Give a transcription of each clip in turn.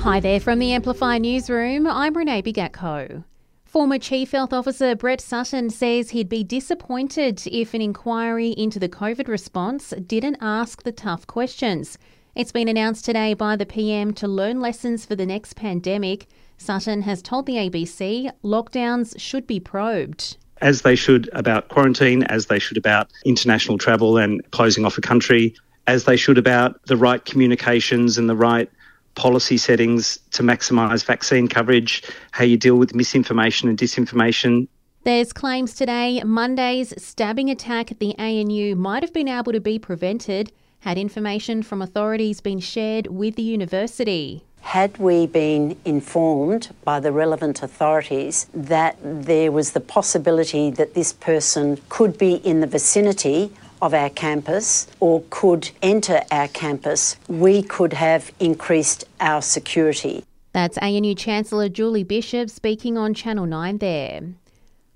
Hi there from the Amplify Newsroom. I'm Renee Bigatko. Former Chief Health Officer Brett Sutton says he'd be disappointed if an inquiry into the COVID response didn't ask the tough questions. It's been announced today by the PM to learn lessons for the next pandemic. Sutton has told the ABC lockdowns should be probed as they should about quarantine, as they should about international travel and closing off a country, as they should about the right communications and the right policy settings to maximise vaccine coverage, how you deal with misinformation and disinformation. There's claims today Monday's stabbing attack at the ANU might have been able to be prevented had information from authorities been shared with the university. Had we been informed by the relevant authorities that there was the possibility that this person could be in the vicinity of our campus or could enter our campus, we could have increased our security. That's ANU Chancellor Julie Bishop speaking on Channel 9 there.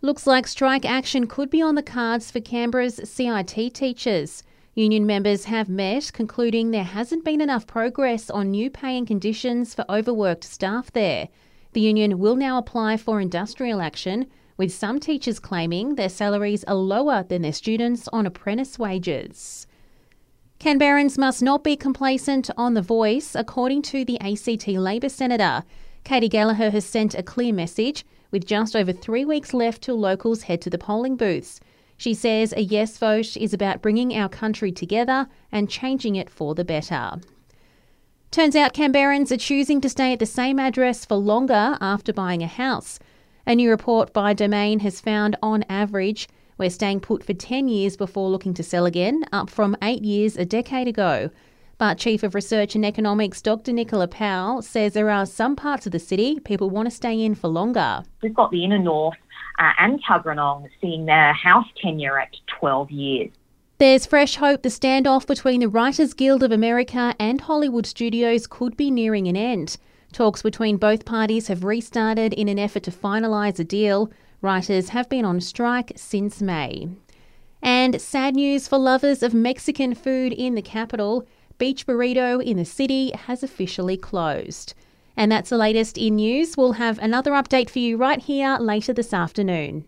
Looks like strike action could be on the cards for Canberra's CIT teachers. Union members have met, concluding there hasn't been enough progress on new pay and conditions for overworked staff there. The union will now apply for industrial action, with some teachers claiming their salaries are lower than their students on apprentice wages. Canberrans must not be complacent on the voice, according to the ACT Labor Senator. Katy Gallagher has sent a clear message, with just over three weeks left till locals head to the polling booths. She says a yes vote is about bringing our country together and changing it for the better. Turns out Canberrans are choosing to stay at the same address for longer after buying a house. A new report by Domain has found, on average, we're staying put for 10 years before looking to sell again, up from 8 years a decade ago. But Chief of Research and Economics Dr. Nicola Powell says there are some parts of the city people want to stay in for longer. We've got the inner north uh, and Tuggeranong seeing their house tenure at 12 years. There's fresh hope the standoff between the Writers Guild of America and Hollywood studios could be nearing an end. Talks between both parties have restarted in an effort to finalise a deal. Writers have been on strike since May. And sad news for lovers of Mexican food in the capital. Beach Burrito in the city has officially closed. And that's the latest in news. We'll have another update for you right here later this afternoon.